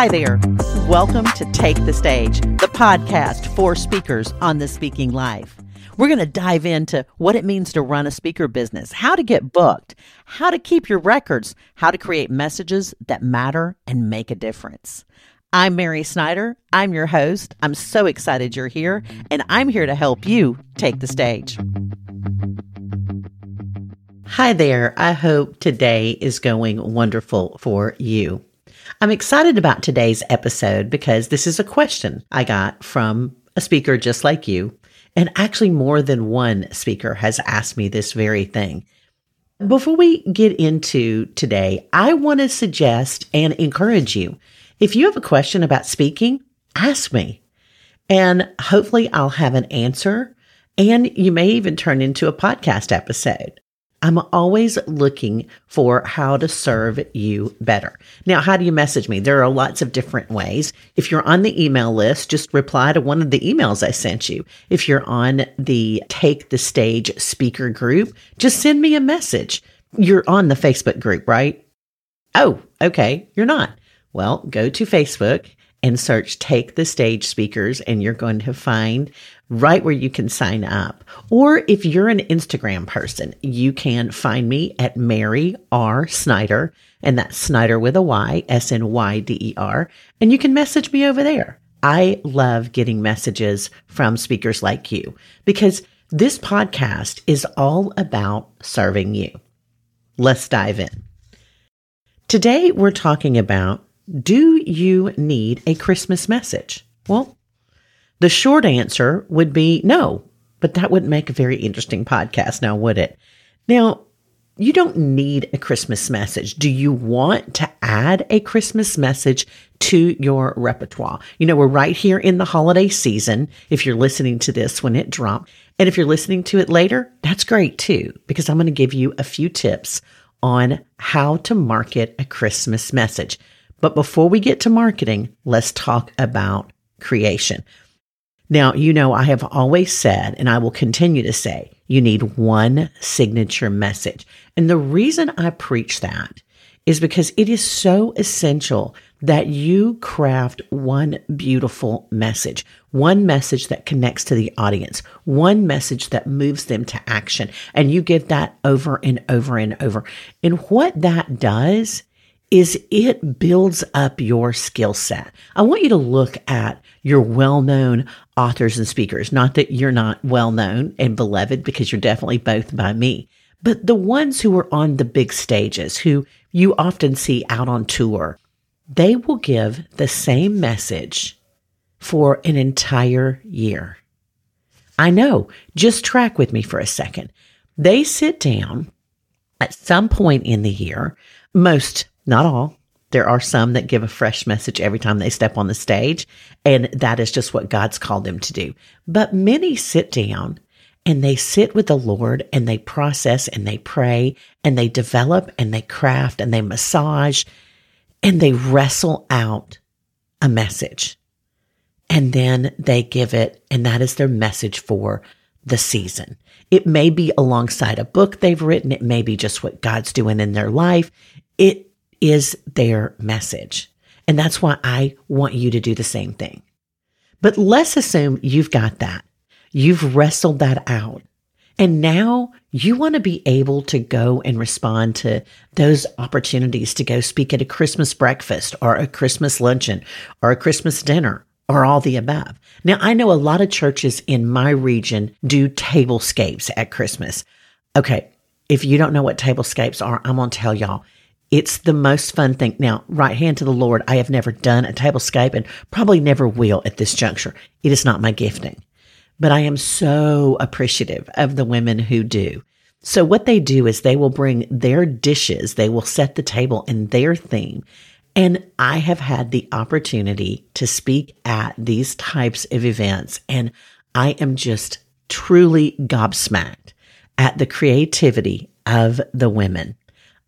Hi there. Welcome to Take the Stage, the podcast for speakers on the speaking life. We're going to dive into what it means to run a speaker business, how to get booked, how to keep your records, how to create messages that matter and make a difference. I'm Mary Snyder. I'm your host. I'm so excited you're here, and I'm here to help you take the stage. Hi there. I hope today is going wonderful for you. I'm excited about today's episode because this is a question I got from a speaker just like you. And actually, more than one speaker has asked me this very thing. Before we get into today, I want to suggest and encourage you if you have a question about speaking, ask me. And hopefully, I'll have an answer. And you may even turn into a podcast episode. I'm always looking for how to serve you better. Now, how do you message me? There are lots of different ways. If you're on the email list, just reply to one of the emails I sent you. If you're on the Take the Stage speaker group, just send me a message. You're on the Facebook group, right? Oh, okay. You're not. Well, go to Facebook and search Take the Stage Speakers, and you're going to find right where you can sign up. Or if you're an Instagram person, you can find me at Mary R. Snyder, and that's Snyder with a Y, S N Y D E R, and you can message me over there. I love getting messages from speakers like you because this podcast is all about serving you. Let's dive in. Today, we're talking about do you need a Christmas message? Well, the short answer would be no, but that wouldn't make a very interesting podcast now, would it? Now, you don't need a Christmas message. Do you want to add a Christmas message to your repertoire? You know, we're right here in the holiday season. If you're listening to this when it dropped, and if you're listening to it later, that's great too, because I'm going to give you a few tips on how to market a Christmas message. But before we get to marketing, let's talk about creation. Now, you know, I have always said, and I will continue to say, you need one signature message. And the reason I preach that is because it is so essential that you craft one beautiful message, one message that connects to the audience, one message that moves them to action. And you give that over and over and over. And what that does is it builds up your skill set. I want you to look at your well known authors and speakers. Not that you're not well known and beloved, because you're definitely both by me, but the ones who are on the big stages, who you often see out on tour, they will give the same message for an entire year. I know, just track with me for a second. They sit down at some point in the year, most not all. There are some that give a fresh message every time they step on the stage, and that is just what God's called them to do. But many sit down and they sit with the Lord and they process and they pray and they develop and they craft and they massage and they wrestle out a message. And then they give it, and that is their message for the season. It may be alongside a book they've written. It may be just what God's doing in their life. It is their message. And that's why I want you to do the same thing. But let's assume you've got that. You've wrestled that out. And now you want to be able to go and respond to those opportunities to go speak at a Christmas breakfast or a Christmas luncheon or a Christmas dinner or all the above. Now, I know a lot of churches in my region do tablescapes at Christmas. Okay. If you don't know what tablescapes are, I'm going to tell y'all it's the most fun thing. Now, right hand to the Lord, I have never done a tablescape and probably never will at this juncture. It is not my gifting, but I am so appreciative of the women who do. So what they do is they will bring their dishes. They will set the table in their theme. And I have had the opportunity to speak at these types of events and I am just truly gobsmacked at the creativity of the women.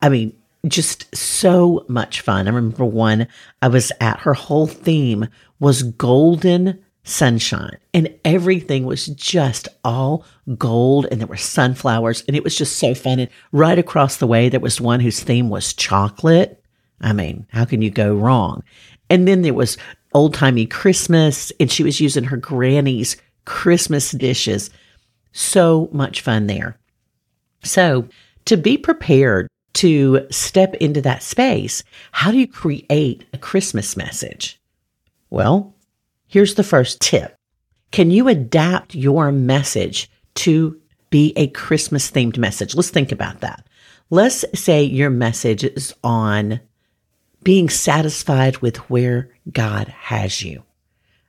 I mean, just so much fun. I remember one I was at, her whole theme was golden sunshine and everything was just all gold and there were sunflowers and it was just so fun. And right across the way, there was one whose theme was chocolate. I mean, how can you go wrong? And then there was old timey Christmas, and she was using her granny's Christmas dishes. So much fun there. So, to be prepared to step into that space, how do you create a Christmas message? Well, here's the first tip. Can you adapt your message to be a Christmas themed message? Let's think about that. Let's say your message is on being satisfied with where God has you.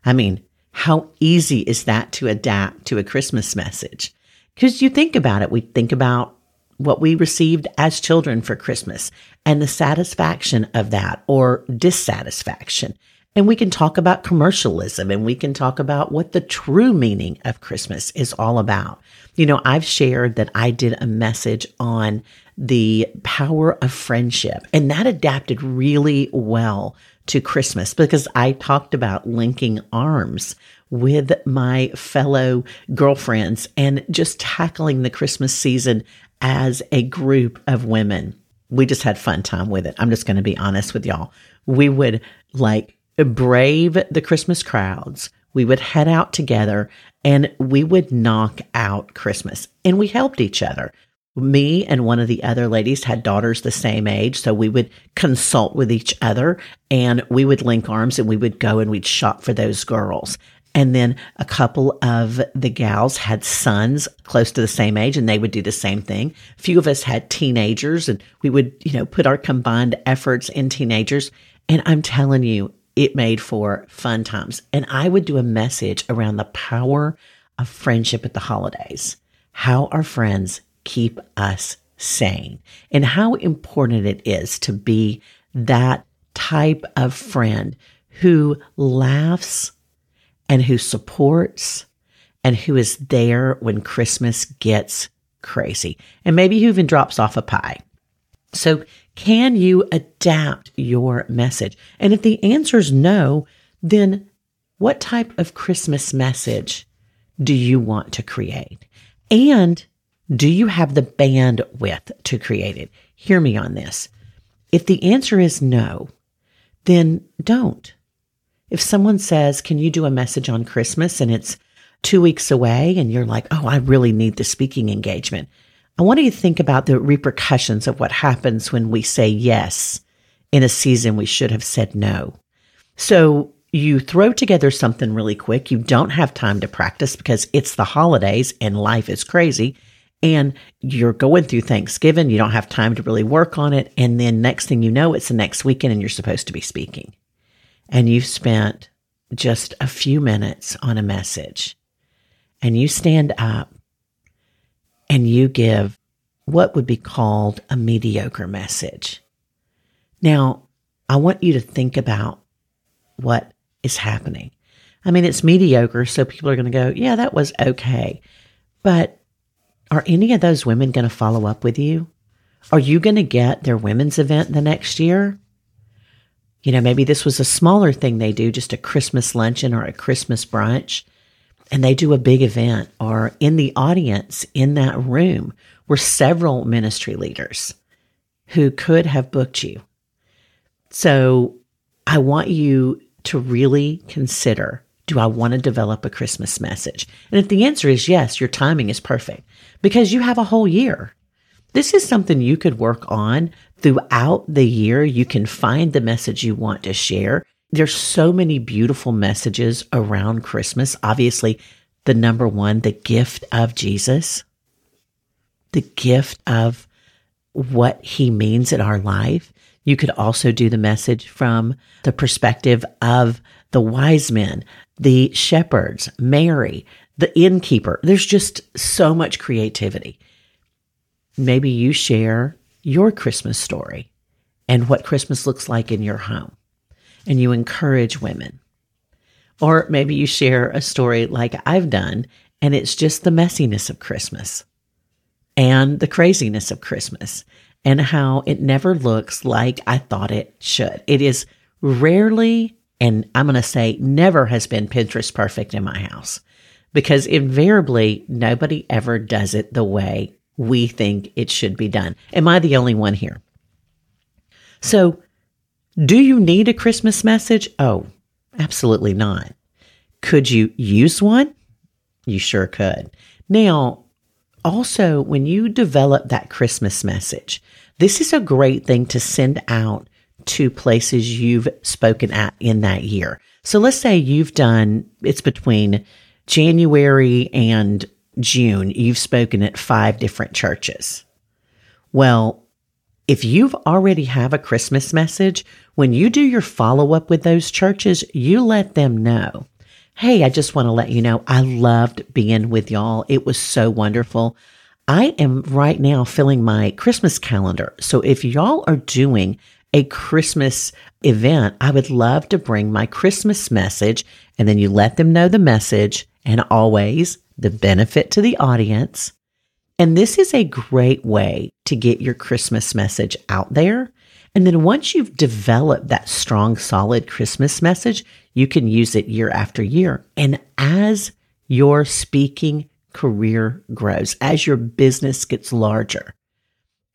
I mean, how easy is that to adapt to a Christmas message? Because you think about it, we think about what we received as children for Christmas and the satisfaction of that or dissatisfaction. And we can talk about commercialism and we can talk about what the true meaning of Christmas is all about. You know, I've shared that I did a message on the power of friendship, and that adapted really well to Christmas because I talked about linking arms with my fellow girlfriends and just tackling the Christmas season as a group of women. We just had fun time with it. I'm just going to be honest with y'all. We would like brave the Christmas crowds. We would head out together and we would knock out Christmas and we helped each other. Me and one of the other ladies had daughters the same age. So we would consult with each other and we would link arms and we would go and we'd shop for those girls. And then a couple of the gals had sons close to the same age and they would do the same thing. A few of us had teenagers and we would, you know, put our combined efforts in teenagers. And I'm telling you, it made for fun times. And I would do a message around the power of friendship at the holidays, how our friends keep us sane, and how important it is to be that type of friend who laughs and who supports and who is there when Christmas gets crazy. And maybe who even drops off a pie. So, can you adapt your message? And if the answer is no, then what type of Christmas message do you want to create? And do you have the bandwidth to create it? Hear me on this. If the answer is no, then don't. If someone says, Can you do a message on Christmas? and it's two weeks away, and you're like, Oh, I really need the speaking engagement. I want you to think about the repercussions of what happens when we say yes in a season we should have said no. So you throw together something really quick. You don't have time to practice because it's the holidays and life is crazy. And you're going through Thanksgiving. You don't have time to really work on it. And then next thing you know, it's the next weekend and you're supposed to be speaking and you've spent just a few minutes on a message and you stand up and you give what would be called a mediocre message. Now, I want you to think about what is happening. I mean, it's mediocre, so people are going to go, yeah, that was okay. But are any of those women going to follow up with you? Are you going to get their women's event the next year? You know, maybe this was a smaller thing they do, just a Christmas luncheon or a Christmas brunch, and they do a big event. Or in the audience in that room were several ministry leaders who could have booked you. So I want you to really consider do I want to develop a Christmas message? And if the answer is yes, your timing is perfect because you have a whole year. This is something you could work on throughout the year. You can find the message you want to share. There's so many beautiful messages around Christmas. Obviously, the number one, the gift of Jesus, the gift of what he means in our life. You could also do the message from the perspective of the wise men, the shepherds, Mary, the innkeeper. There's just so much creativity maybe you share your Christmas story and what Christmas looks like in your home, and you encourage women. Or maybe you share a story like I've done, and it's just the messiness of Christmas and the craziness of Christmas and how it never looks like I thought it should. It is rarely, and I'm going to say never has been Pinterest perfect in my house because invariably nobody ever does it the way we think it should be done. Am I the only one here? So Do you need a Christmas message? Oh, absolutely not. Could you use one? You sure could. Now, also, when you develop that Christmas message, this is a great thing to send out to places you've spoken at in that year. So let's say you've done, it's between January and June, you've spoken at five different churches. Well, if you've already have a Christmas message, when you do your follow up with those churches, you let them know. Hey, I just want to let you know I loved being with y'all. It was so wonderful. I am right now filling my Christmas calendar. So if y'all are doing a Christmas event, I would love to bring my Christmas message and then you let them know the message and always the benefit to the audience. And this is a great way to get your Christmas message out there. And then once you've developed that strong, solid Christmas message, you can use it year after year. And as your speaking career grows, as your business gets larger,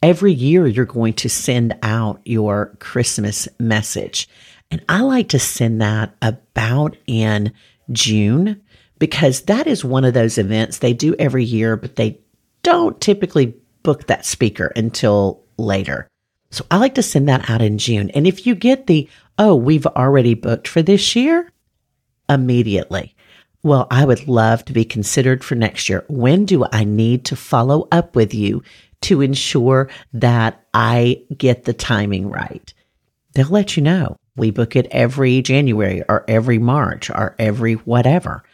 every year you're going to send out your Christmas message. And I like to send that about in June because that is one of those events they do every year, but they don't typically book that speaker until later. So I like to send that out in June. And if you get the, oh, we've already booked for this year, immediately. Well, I would love to be considered for next year. When do I need to follow up with you to ensure that I get the timing right? They'll let you know. We book it every January or every March or every whatever.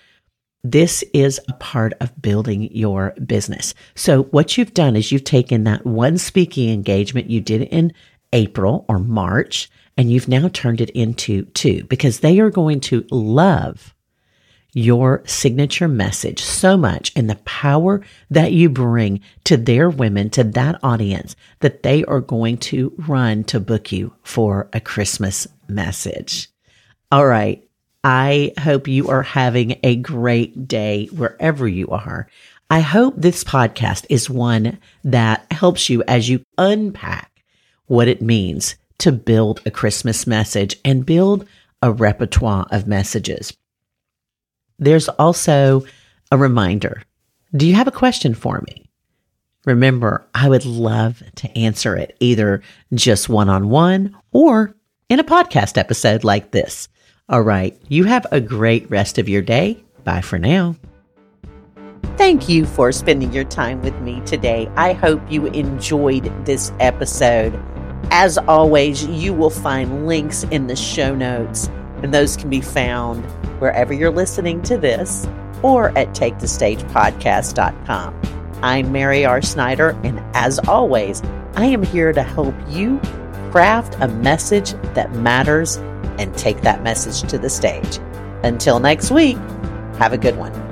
This is a part of building your business. So what you've done is you've taken that one speaking engagement you did in April or March, and you've now turned it into two because they are going to love your signature message so much and the power that you bring to their women, to that audience, that they are going to run to book you for a Christmas message. All right. I hope you are having a great day wherever you are. I hope this podcast is one that helps you as you unpack what it means to build a Christmas message and build a repertoire of messages. There's also a reminder. Do you have a question for me? Remember, I would love to answer it either just one on one or in a podcast episode like this. All right. You have a great rest of your day. Bye for now. Thank you for spending your time with me today. I hope you enjoyed this episode. As always, you will find links in the show notes, and those can be found wherever you're listening to this or at takethestagepodcast.com. I'm Mary R. Snyder, and as always, I am here to help you craft a message that matters and take that message to the stage. Until next week, have a good one.